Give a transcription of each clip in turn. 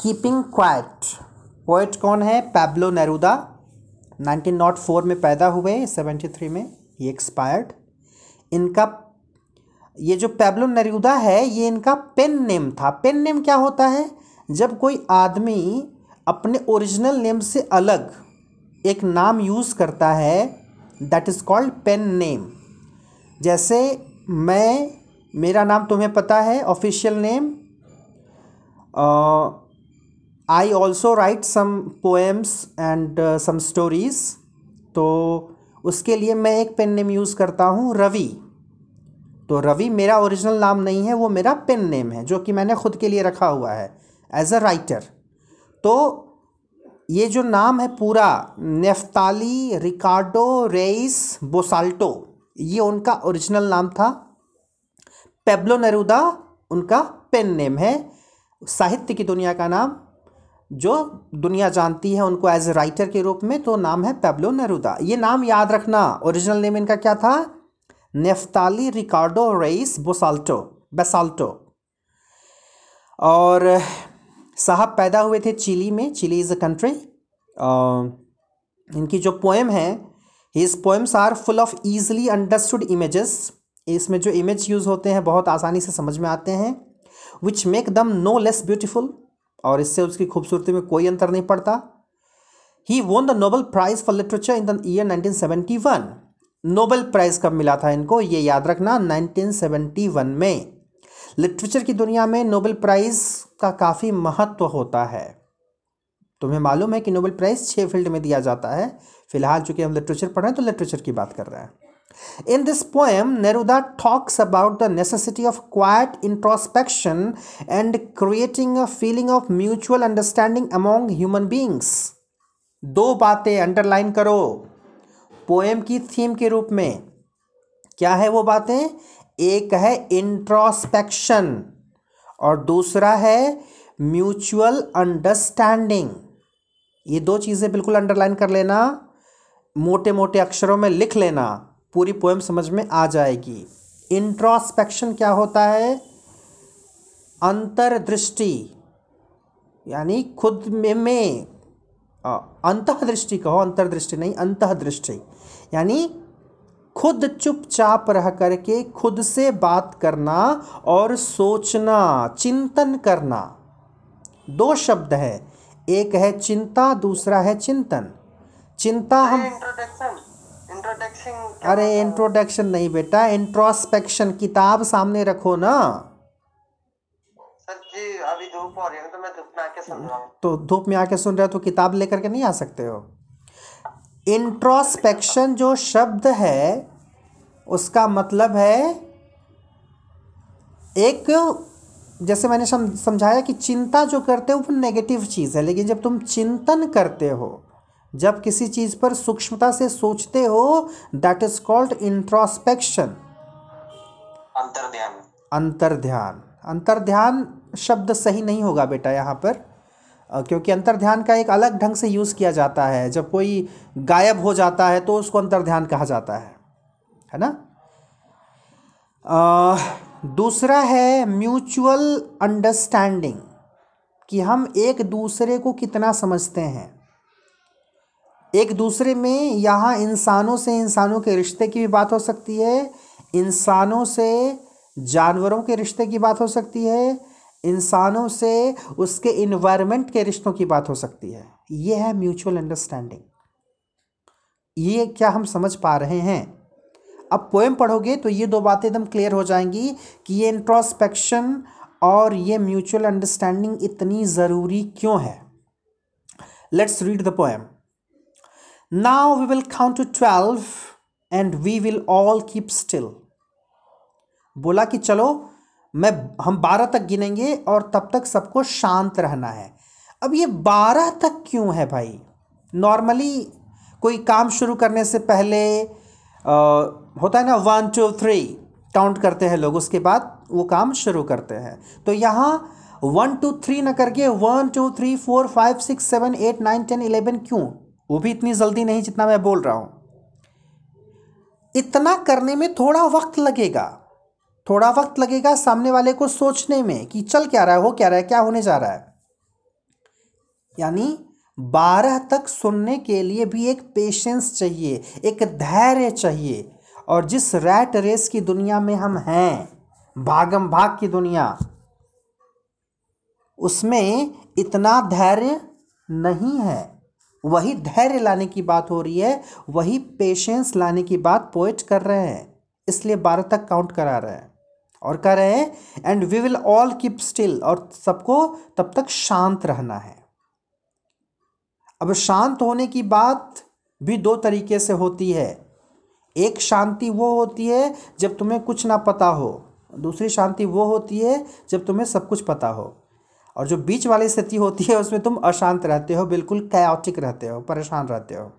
Keeping quiet. Poet कौन है? Pablo Neruda. 1904 में पैदा हुए 73 में। ये एक्सपायर्ड इनका, ये जो पैब्लो नेरुदा है, ये इनका पेन नेम था। पेन नेम क्या होता है? जब कोई आदमी अपने ओरिजिनल नेम से अलग एक नाम यूज़ करता है that is called pen name जैसे मैं, मेरा नाम तुम्हें पता है official name I also write some poems and some stories तो उसके लिए मैं एक पेन नेम यूज़ करता हूँ रवि तो रवि मेरा ओरिजिनल नाम नहीं है, वो मेरा पेन नेम है, जो कि मैंने खुद के लिए रखा हुआ है एज अ राइटर तो ये जो नाम है पूरा नेफ्ताली रिकार्डो रेइस बोसाल्टो ये उनका ओरिजिनल नाम था. पेब्लो नेरुदा उनका पेन नेम है. साहित्य की दुनिया का नाम. जो दुनिया जानती है उनको एज ए राइटर के रूप में तो नाम है पेब्लो नेरुदा ये नाम याद रखना ओरिजिनल नेम इनका क्या था? नेफ्ताली रिकार्डो रेइस बोसाल्टो बेसाल्टो और साहब पैदा हुए थे चिली में, चिली इज़ अ कंट्री इनकी जो पोएम है his poems are full of easily understood images इसमें जो इमेज यूज़ होते हैं, बहुत आसानी से समझ में आते हैं which make them no less beautiful और इससे उसकी खूबसूरती में कोई अंतर नहीं पड़ता। He won the Nobel Prize for literature in the year 1971 Nobel Prize कब मिला था इनको? ये याद रखना 1971 में। लिटरेचर की दुनिया में नोबेल प्राइज़ का काफ़ी महत्व होता है। तुम्हें मालूम है कि नोबेल प्राइज़ छः फ़ील्ड में दिया जाता है। फ़िलहाल चूँकि हम लिटरेचर पढ़ रहे हैं तो लिटरेचर की बात कर रहे हैं। In this poem Neruda talks about the necessity of quiet introspection and creating a feeling of mutual understanding among human beings दो बातें अंडरलाइन करो। पोएम की थीम के रूप में। क्या है वो बातें? एक है इंट्रोस्पेक्शन और दूसरा है म्यूचुअल अंडरस्टैंडिंग ये दो चीज़ें बिल्कुल अंडरलाइन कर लेना। मोटे मोटे अक्षरों में लिख लेना। पूरी पोएम समझ में आ जाएगी। इंट्रोस्पेक्शन क्या होता है? अंतर्दृष्टि यानी खुद में, में अंतर्दृष्टि कहो अंतर्दृष्टि नहीं अंतर्दृष्टि यानी खुद चुपचाप रह करके खुद से बात करना और सोचना चिंतन करना। दो शब्द है। एक है चिंता दूसरा है चिंतन। चिंता हम अरे इंट्रोडक्शन नहीं बेटा इंट्रोस्पेक्शन किताब सामने रखो ना। सर जी अभी धूप हो रही है तो मैं धूप में आके सुन रहा हूँ। तो धूप में आके सुन रहे हो तो किताब लेकर के नहीं आ सकते हो? इंट्रोस्पेक्शन जो शब्द है उसका मतलब है एक जैसे मैंने समझाया कि चिंता जो करते हो वो नेगेटिव चीज़ है लेकिन जब तुम चिंतन करते हो जब किसी चीज़ पर सूक्ष्मता से सोचते हो दैट इज़ कॉल्ड इंट्रोस्पेक्शन अंतर्ध्यान। अंतर्ध्यान। अंतर्ध्यान शब्द सही नहीं होगा बेटा यहाँ पर क्योंकि अंतर्ध्यान का एक अलग ढंग से यूज़ किया जाता है। जब कोई गायब हो जाता है तो उसको अंतर्ध्यान कहा जाता है। है ना? आ, दूसरा है म्यूचुअल अंडरस्टैंडिंग कि हम एक दूसरे को कितना समझते हैं। एक दूसरे में यहाँ इंसानों से इंसानों के रिश्ते की भी बात हो सकती है। इंसानों से जानवरों के रिश्ते की बात हो सकती है। इंसानों से उसके इन्वायरमेंट के रिश्तों की बात हो सकती है। ये है म्यूचुअल अंडरस्टैंडिंग ये क्या हम समझ पा रहे हैं? अब पोएम पढ़ोगे तो ये दो बातें एकदम क्लियर हो जाएँगी कि ये इंट्रोस्पेक्शन और ये म्यूचुअल अंडरस्टैंडिंग इतनी ज़रूरी क्यों है। Let's read the poem now we will count to twelve and we will all keep still बोला कि चलो मैं हम बारह तक गिनेंगे और तब तक सबको शांत रहना है। अब ये बारह तक क्यों है भाई? नॉर्मली कोई काम शुरू करने से पहले आ, होता है ना वन टू थ्री काउंट करते हैं लोग उसके बाद वो काम शुरू करते हैं। तो यहाँ वन टू थ्री ना करके one two three four five six seven eight nine ten eleven क्यों? वो भी इतनी जल्दी नहीं जितना मैं बोल रहा हूँ। इतना करने में थोड़ा वक्त लगेगा। थोड़ा वक्त लगेगा सामने वाले को सोचने में कि चल क्या रहा है, हो क्या रहा है, क्या होने जा रहा है। यानी बारह तक सुनने के लिए भी एक पेशेंस चाहिए, एक धैर्य चाहिए। और जिस रैट रेस की दुनिया में हम हैं, भागम भाग की दुनिया, उसमें इतना धैर्य नहीं है। वही धैर्य लाने की बात हो रही है, वही पेशेंस लाने की बात पोइट कर रहे हैं, इसलिए बारह तक काउंट करा रहे हैं और कह रहे हैं and we will all keep still और सबको तब तक शांत रहना है। अब शांत होने की बात भी दो तरीके से होती है। एक शांति वो होती है जब तुम्हें कुछ ना पता हो, दूसरी शांति वो होती है जब तुम्हें सब कुछ पता हो। और जो बीच वाली स्थिति होती है, उसमें तुम अशांत रहते हो, बिल्कुल कैओटिक रहते हो, परेशान रहते हो।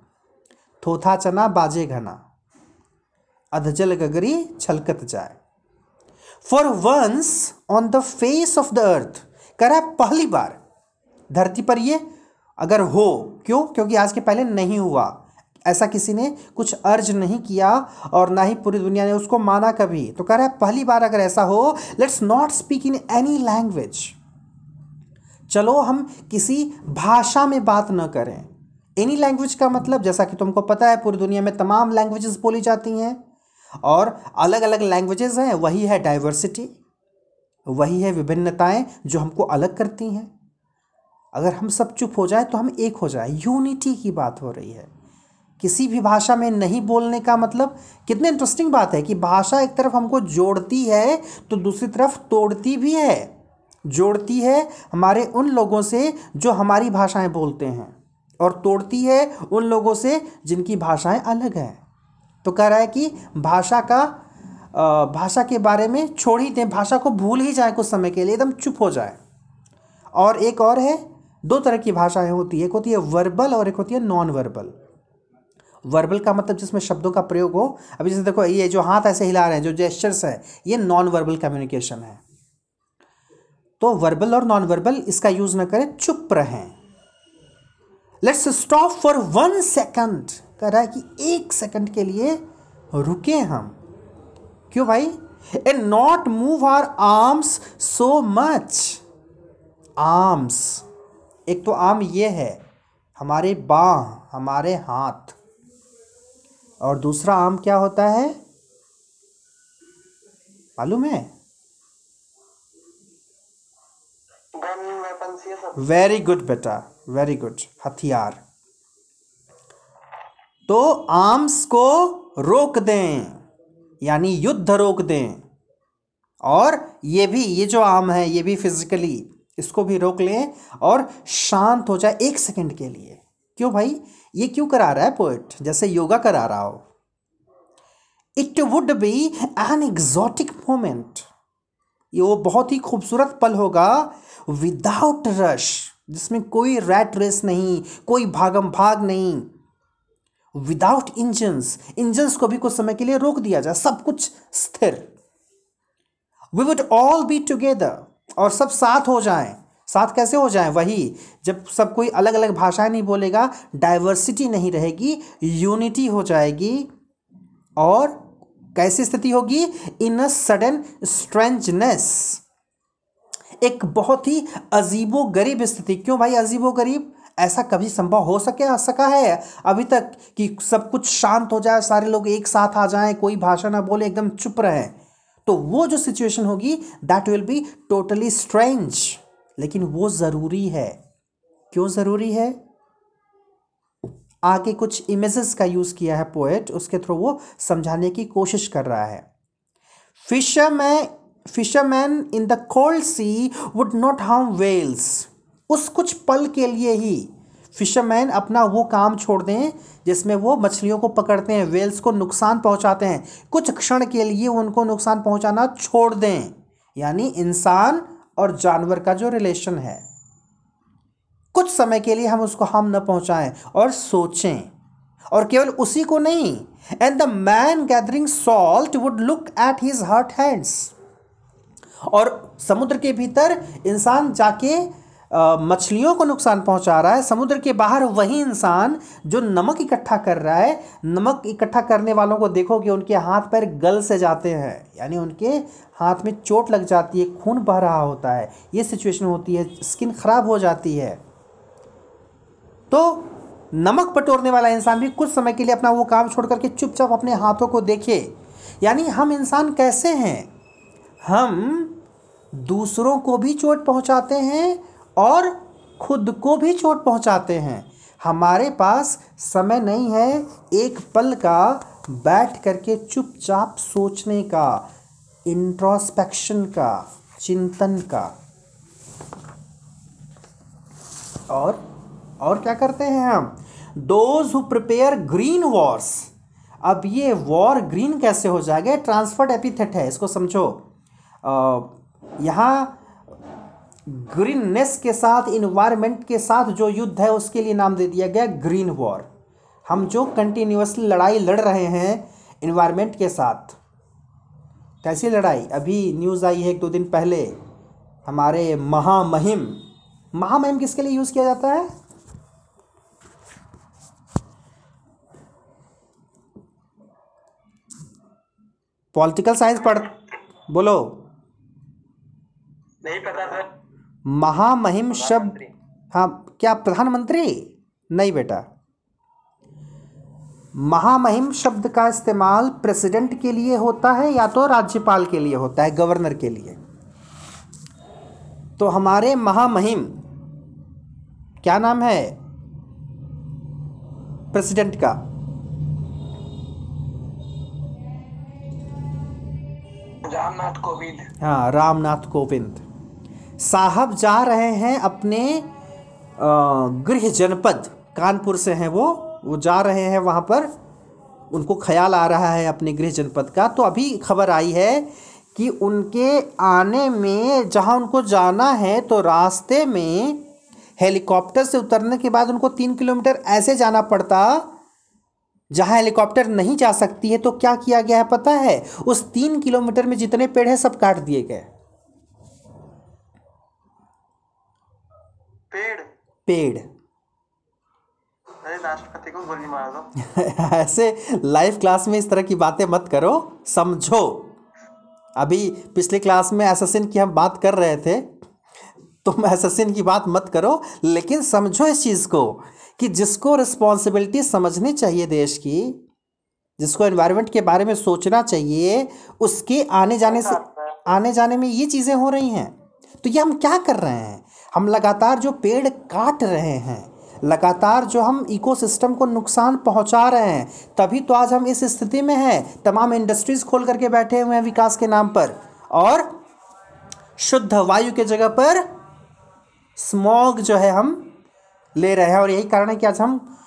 थोथा चना, बाजे घना। अधजल गगरी छलकत जाए। For once on the face of the earth कह रहा है पहली बार। धरती पर ये अगर हो, क्यों? क्योंकि आज के पहले नहीं हुआ। ऐसा किसी ने कुछ अर्ज़ नहीं किया और ना ही पूरी दुनिया ने उसको माना कभी। तो कह रहा है पहली बार अगर ऐसा हो let's not speak in any language चलो हम किसी भाषा में बात न करें। एनी लैंग्वेज का मतलब जैसा कि तुमको पता है, पूरी दुनिया में तमाम लैंग्वेजेस बोली जाती हैं, और अलग अलग लैंग्वेजेस हैं, वही है डाइवर्सिटी वही है विभिन्नताएँ जो हमको अलग करती हैं। अगर हम सब चुप हो जाए तो हम एक हो जाए। यूनिटी की बात हो रही है। किसी भी भाषा में नहीं बोलने का मतलब कितने इंटरेस्टिंग बात है कि भाषा एक तरफ़ हमको जोड़ती है तो दूसरी तरफ़ तोड़ती भी है। जोड़ती है हमारे उन लोगों से जो हमारी भाषाएँ बोलते हैं और तोड़ती है उन लोगों से जिनकी भाषाएँ अलग हैं। तो कह रहा है कि भाषा का भाषा के बारे में छोड़ ही दें, भाषा को भूल ही जाए कुछ समय के लिए, एकदम चुप हो जाए। और एक और है, दो तरह की भाषाएँ होती है, एक होती है वर्बल और एक होती है नॉन वर्बल वर्बल का मतलब जिसमें शब्दों का प्रयोग हो, अभी जैसे देखो, ये जो हाथ ऐसे हिला रहे हैं, जो जेस्चर्स है, ये नॉन वर्बल कम्युनिकेशन है। तो वर्बल और नॉन वर्बल इसका यूज़ ना करें, चुप रहें। Let's stop for one second कह रहा है कि एक सेकंड के लिए रुके हम। क्यों भाई? And not move our arms so much arms एक तो आम ये है, हमारे बाह, हमारे हाथ। और दूसरा आम क्या होता है? मालूम है? वेरी गुड बेटा. वेरी गुड हथियार. तो आर्म्स को रोक दें. यानी युद्ध रोक दें. और ये भी, ये जो आम है, ये भी फिजिकली इसको भी रोक लें और शांत हो जाए एक सेकंड के लिए. क्यों भाई? ये क्यों करा रहा है पोइट जैसे योगा करा रहा हो. It would be an exotic moment ये वो बहुत ही खूबसूरत पल होगा विदाउट रश जिसमें कोई रैट रेस नहीं, कोई भागम भाग नहीं विदाउट इंजन्स इंजन्स को भी कुछ समय के लिए रोक दिया जाए, सब कुछ स्थिर। We would all be together और सब साथ हो जाएँ। साथ कैसे हो जाएँ? वही, जब सब कोई अलग अलग भाषाएँ नहीं बोलेगा डाइवर्सिटी नहीं रहेगी यूनिटी हो जाएगी, और कैसी स्थिति होगी? इन अ सडन स्ट्रेंजनेस एक बहुत ही अजीबो गरीब स्थिति। क्यों भाई अजीबो गरीब ऐसा कभी संभव हो सके, आ सका है? अभी तक कि सब कुछ शांत हो जाए, सारे लोग एक साथ आ जाएँ, कोई भाषा ना बोले, एकदम चुप रहे तो वो जो सिचुएशन होगी that will be totally strange लेकिन वो ज़रूरी है। क्यों ज़रूरी है? आगे कुछ इमेजेस का यूज़ किया है पोएट उसके थ्रू वो समझाने की कोशिश कर रहा है। Fisherman fisherman in the cold sea would not harm whales उस कुछ पल के लिए ही फिशरमैन अपना वो काम छोड़ दें, जिसमें वो मछलियों को पकड़ते हैं वेल्स को नुकसान पहुंचाते हैं। कुछ क्षण के लिए उनको नुकसान पहुंचाना छोड़ दें। यानी इंसान और जानवर का जो रिलेशन है। कुछ समय के लिए हम उसको हम न पहुंचाएँ और सोचें। और केवल उसी को नहीं and the man gathering salt would look at his hurt hands और समुद्र के भीतर इंसान जाके मछलियों को नुकसान पहुँचा रहा है। समुद्र के बाहर वही इंसान जो नमक इकट्ठा कर रहा है। नमक इकट्ठा करने वालों को देखो कि उनके हाथ पैर गल से जाते हैं, यानी उनके हाथ में चोट लग जाती है, खून बह रहा होता है। ये सिचुएशन होती है, स्किन ख़राब हो जाती है। तो नमक बटोरने वाला इंसान भी कुछ समय के लिए अपना वो काम छोड़ करके चुपचाप अपने हाथों को देखे। यानी हम इंसान कैसे हैं? हम दूसरों को भी चोट पहुंचाते हैं और खुद को भी चोट पहुंचाते हैं। हमारे पास समय नहीं है एक पल का बैठ करके चुपचाप सोचने का इंट्रोस्पेक्शन का, चिंतन का। और और क्या करते हैं हम? Those who prepare green wars अब ये वॉर ग्रीन कैसे हो जाएगा? ट्रांसफर्ड एपिथेट है, इसको समझो। यहाँ ग्रीननेस के साथ इन्वायरमेंट के साथ जो युद्ध है, उसके लिए नाम दे दिया गया ग्रीन वॉर हम जो कंटिन्यूसली लड़ाई लड़ रहे हैं इन्वायरमेंट के साथ, कैसी लड़ाई? अभी न्यूज़ आई है एक दो दिन पहले, हमारे महामहिम महामहिम किसके लिए यूज़ किया जाता है? पॉलिटिकल साइंस पढ़, बोलो। नहीं पता सर महामहिम शब्द हाँ क्या प्रधानमंत्री? नहीं बेटा। महामहिम शब्द का इस्तेमाल प्रेसिडेंट के लिए होता है या तो राज्यपाल के लिए होता है गवर्नर के लिए? तो हमारे महामहिम क्या नाम है? प्रेसिडेंट का। रामनाथ कोविंद। हाँ रामनाथ कोविंद। साहब जा रहे हैं अपने गृह जनपद, कानपुर से हैं वो वो जा रहे हैं वहाँ पर। उनको ख्याल आ रहा है अपने गृह जनपद का। तो अभी खबर आई है कि उनके आने में, जहाँ उनको जाना है तो रास्ते में हेलीकॉप्टर से उतरने के बाद उनको तीन किलोमीटर ऐसे जाना पड़ता, जहाँ हेलीकॉप्टर नहीं जा सकती है तो क्या किया गया है पता है? उस तीन किलोमीटर में जितने पेड़ हैं, सब काट दिए गए। पेड़। पेड़। अरे राष्ट्रपति को गोली मार दो। ऐसे लाइव क्लास में इस तरह की बातें मत करो समझो। अभी पिछले क्लास में एसएसएन की हम बात कर रहे थे तुम एसएसएन की बात मत करो लेकिन समझो इस चीज़ को कि जिसको रिस्पॉन्सिबिलिटी समझनी चाहिए देश की जिसको एनवायरनमेंट के बारे में सोचना चाहिए उसके आने जाने से आने जाने में ये चीज़ें हो रही हैं। तो ये हम क्या कर रहे हैं? हम लगातार जो पेड़ काट रहे हैं, लगातार जो हम इकोसिस्टम को नुकसान पहुँचा रहे हैं, तभी तो आज हम इस स्थिति में हैं। तमाम इंडस्ट्रीज़ खोल करके बैठे हुए हैं विकास के नाम पर। और शुद्ध वायु के जगह पर स्मॉग जो है हम ले रहे हैं और यही कारण है कि आज हम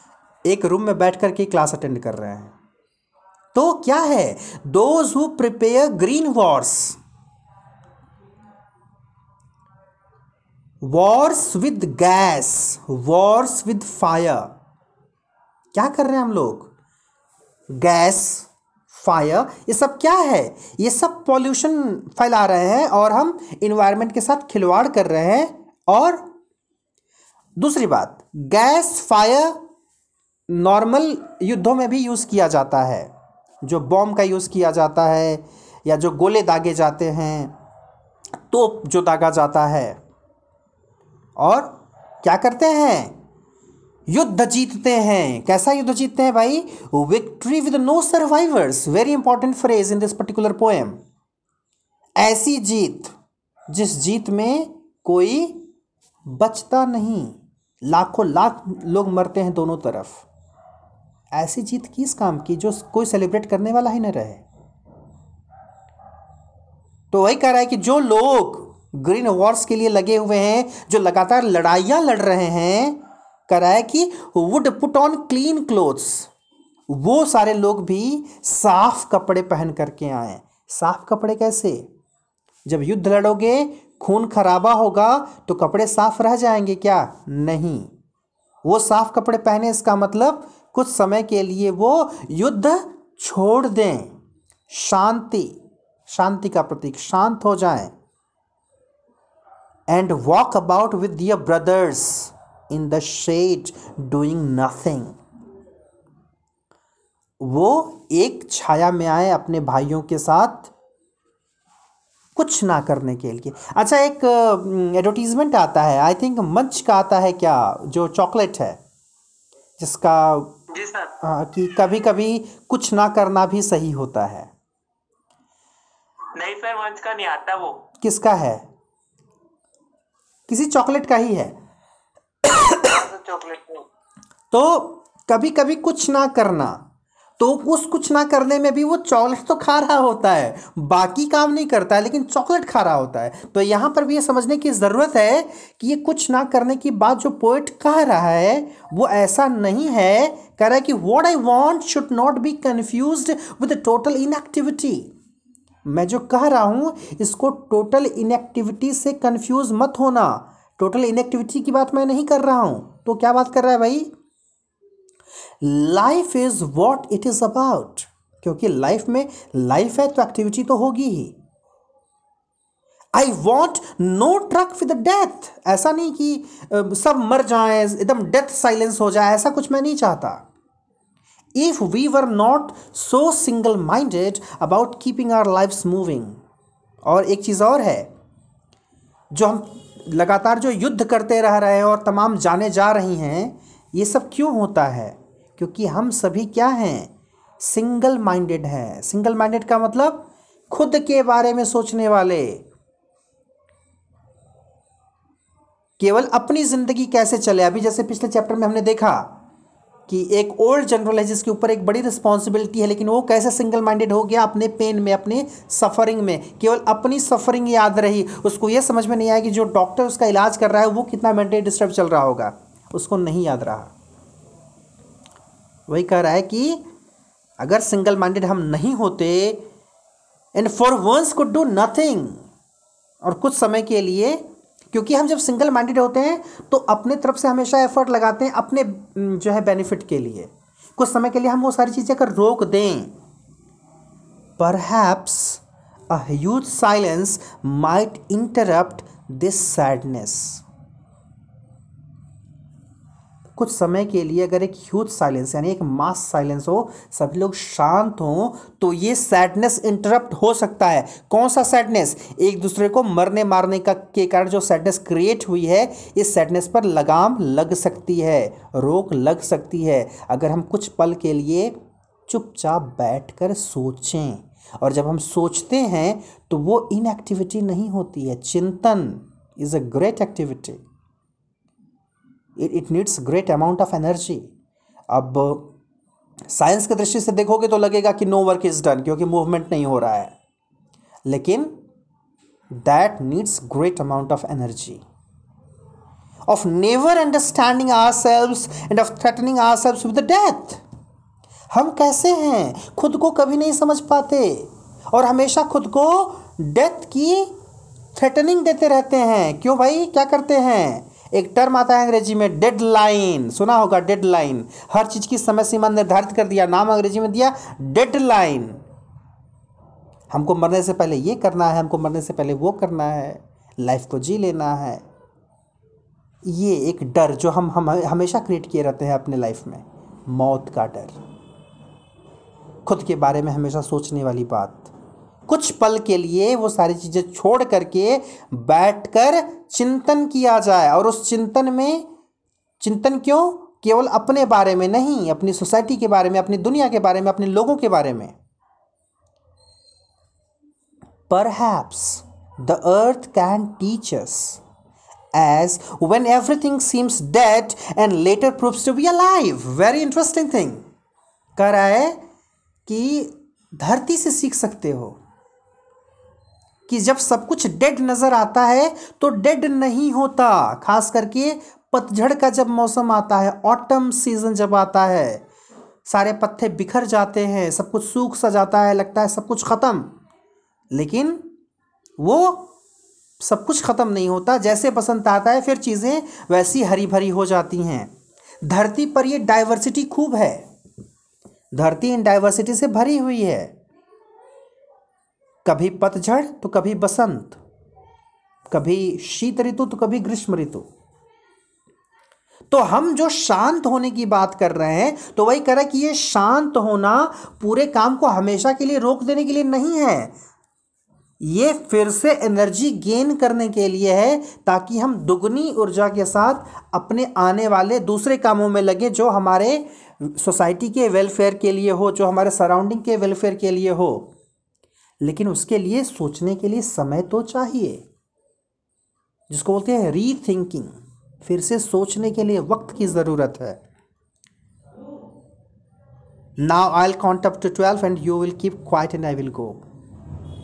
एक रूम में बैठ करके क्लास अटेंड कर रहे हैं। तो क्या है? Those who prepare green wars wars with gas wars with fire क्या कर रहे हैं हम लोग? गैस फायर ये सब क्या है? ये सब पॉल्यूशन फैला रहे हैं और हम इन्वायरमेंट के साथ खिलवाड़ कर रहे हैं और दूसरी बात गैस फायर नॉर्मल युद्धों में भी यूज़ किया जाता है। जो बॉम्ब का यूज़ किया जाता है या जो गोले दागे जाते हैं, तोप जो दागा जाता है। और क्या करते हैं? युद्ध जीतते हैं। कैसा युद्ध जीतते हैं भाई? Victory with no survivors very important phrase in this particular poem ऐसी जीत, जिस जीत में कोई बचता नहीं। लाखों लाख लोग मरते हैं दोनों तरफ़। ऐसी जीत किस काम की जो कोई सेलिब्रेट करने वाला ही न रहे। तो वही कह रहा है कि जो लोग ग्रीन वॉर्स के लिए लगे हुए हैं, जो लगातार लड़ाइयाँ लड़ रहे हैं। है कि would put on clean clothes वो सारे लोग भी साफ़ कपड़े पहन करके आए साफ़ कपड़े कैसे? जब युद्ध लड़ोगे, खून खराबा होगा तो कपड़े साफ़ रह जाएँगे क्या? नहीं। वो साफ़ कपड़े पहने, इसका मतलब कुछ समय के लिए वो युद्ध छोड़ दें। शांति। शांति का प्रतीक, शांत हो जाएँ। And walk about with their brothers in the shade doing nothing. वो एक छाया में आए अपने भाइयों के साथ कुछ ना करने के लिए। अच्छा एक एडवर्टीजमेंट आता है आई थिंक मंच का आता है क्या जो चॉकलेट है जिसका हाँ, कि कभी कभी कुछ ना करना भी सही होता है। नहीं सर वंश का नहीं आता वो। किसका है? किसी चॉकलेट का ही है। तो कभी कभी कुछ ना करना तो उस कुछ ना करने में भी वो चॉकलेट तो खा रहा होता है, बाकी काम नहीं करता है, लेकिन चॉकलेट खा रहा होता है। तो यहाँ पर भी ये समझने की ज़रूरत है कि ये कुछ ना करने की बात जो पोइट कह रहा है, वो ऐसा नहीं है, कह रहा है कि what I want should not be confused with total inactivity मैं जो कह रहा हूँ, इसको टोटल इनएक्टिविटी से कंफ्यूज मत होना। टोटल इनएक्टिविटी की बात मैं नहीं कर रहा हूँ। तो क्या बात कर रहा है भाई? Life is what it is about क्योंकि लाइफ में लाइफ है तो एक्टिविटी तो होगी ही। I want no truck with death ऐसा नहीं कि सब मर जाए, एकदम डेथ साइलेंस हो जाए, ऐसा कुछ मैं नहीं चाहता। If we were not so single minded about keeping our lives moving और एक चीज़ और है, जो हम लगातार जो युद्ध करते रह रहे हैं और तमाम जाने जा रही हैं, ये सब क्यों होता है? क्योंकि हम सभी क्या हैं? सिंगल माइंडेड हैं। सिंगल माइंडेड का मतलब खुद के बारे में सोचने वाले। केवल अपनी ज़िंदगी कैसे चले? अभी जैसे पिछले चैप्टर में हमने देखा कि एक ओल्ड जनरल है जिसके ऊपर एक बड़ी रिस्पॉन्सिबिलिटी है, लेकिन वो कैसे सिंगल माइंडेड हो गया अपने पेन में, अपने सफरिंग में? केवल अपनी सफरिंग याद रही। उसको ये समझ में नहीं आया कि जो डॉक्टर उसका इलाज कर रहा है, वो कितना मेंटली डिस्टर्ब चल रहा होगा। उसको नहीं याद रहा। वही कह रहा है कि अगर सिंगल माइंडेड हम नहीं होते and for once could do nothing और कुछ समय के लिए क्योंकि हम जब सिंगल माइंडेड होते हैं तो अपने तरफ़ से हमेशा एफर्ट लगाते हैं अपने जो है बेनिफिट के लिए। कुछ समय के लिए हम वो सारी चीज़ें अगर रोक दें perhaps a huge silence might interrupt this sadness कुछ समय के लिए अगर एक ह्यूज साइलेंस यानी एक मास साइलेंस हो, सभी लोग शांत हों तो ये सैडनेस इंटरप्ट हो सकता है। कौन सा सैडनेस एक दूसरे को मरने मारने का, के कारण जो सैडनेस क्रिएट हुई है, इस सैडनेस पर लगाम लग सकती है, रोक लग सकती है। अगर हम कुछ पल के लिए चुपचाप बैठकर सोचें, और जब हम सोचते हैं तो वो इनएक्टिविटी नहीं होती है। चिंतन is a great activity it needs great amount of energy अब साइंस की दृष्टि से देखोगे तो लगेगा कि नो वर्क इज़ डन क्योंकि मूवमेंट नहीं हो रहा है। लेकिन that needs great amount of energy of never understanding ourselves and of threatening ourselves with death हम कैसे हैं? खुद को कभी नहीं समझ पाते। और हमेशा खुद को डेथ की थ्रेटनिंग देते रहते हैं। क्यों भाई? क्या करते हैं? एक टर्म आता है अंग्रेज़ी में डेड लाइन सुना होगा डेड लाइन हर चीज़ की समय सीमा निर्धारित कर दिया, नाम अंग्रेज़ी में दिया डेड लाइन हमको मरने से पहले ये करना है, हमको मरने से पहले वो करना है, लाइफ को जी लेना है। ये एक डर जो हम हम हमेशा क्रिएट किए रहते हैं अपने लाइफ में, मौत का डर। खुद के बारे में हमेशा सोचने वाली बात। कुछ पल के लिए वो सारी चीज़ें छोड़ करके बैठकर चिंतन किया जाए। और उस चिंतन में, चिंतन क्यों? केवल अपने बारे में नहीं, अपनी सोसाइटी के बारे में, अपनी दुनिया के बारे में, अपने लोगों के बारे में। Perhaps the earth can teach us as when everything seems dead and later proves to be alive. Very interesting thing. कह रहा है कि धरती से सीख सकते हो। कि जब सब कुछ डेड नज़र आता है तो डेड नहीं होता। खास करके पतझड़ का जब मौसम आता है, ऑटम सीज़न जब आता है, सारे पत्ते बिखर जाते हैं, सब कुछ सूख सा जाता है, लगता है सब कुछ ख़त्म। लेकिन वो सब कुछ ख़त्म नहीं होता। जैसे बसंत आता है, फिर चीज़ें वैसी हरी भरी हो जाती हैं। धरती पर ये डाइवर्सिटी खूब है। धरती इन डाइवर्सिटी से भरी हुई है। कभी पतझड़ तो कभी बसंत, कभी शीत ऋतु तो कभी ग्रीष्म ऋतु। तो हम जो शांत होने की बात कर रहे हैं तो वही कह रहा है कि ये शांत होना पूरे काम को हमेशा के लिए रोक देने के लिए नहीं है। ये फिर से एनर्जी गेन करने के लिए है, ताकि हम दुगनी ऊर्जा के साथ अपने आने वाले दूसरे कामों में लगे जो हमारे सोसाइटी के वेलफेयर के लिए हो, जो हमारे सराउंडिंग के वेलफेयर के लिए हो। लेकिन उसके लिए सोचने के लिए समय तो चाहिए। जिसको बोलते हैं री थिंकिंग फिर से सोचने के लिए वक्त की ज़रूरत है। Now I will count up to twelve and you will keep quiet and I will go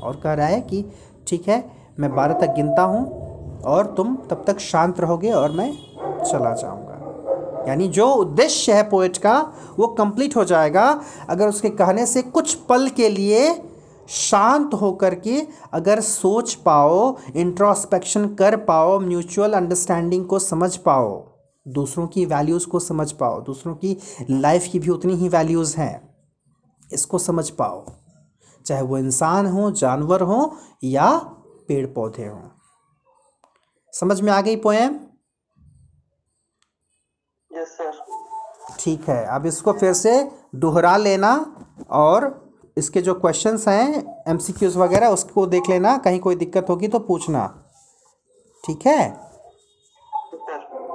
और कह रहा है कि, ठीक है, मैं बारह तक गिनता हूँ और तुम तब तक शांत रहोगे और मैं चला जाऊँगा। यानी जो उद्देश्य है पोएट का, वो कंप्लीट हो जाएगा अगर उसके कहने से कुछ पल के लिए शांत होकर के अगर सोच पाओ इंट्रोस्पेक्शन कर पाओ म्यूचुअल अंडरस्टैंडिंग को समझ पाओ दूसरों की वैल्यूज़ को समझ पाओ दूसरों की लाइफ की भी उतनी ही वैल्यूज़ हैं इसको समझ पाओ। चाहे वो इंसान हो जानवर हो या पेड़ पौधे हों। समझ में आ गई पोएम ठीक है अब इसको फिर से दोहरा लेना और इसके जो क्वेश्चंस हैं एमसीक्यूज वगैरह, उसको देख लेना, कहीं कोई दिक्कत होगी तो पूछना। ठीक है?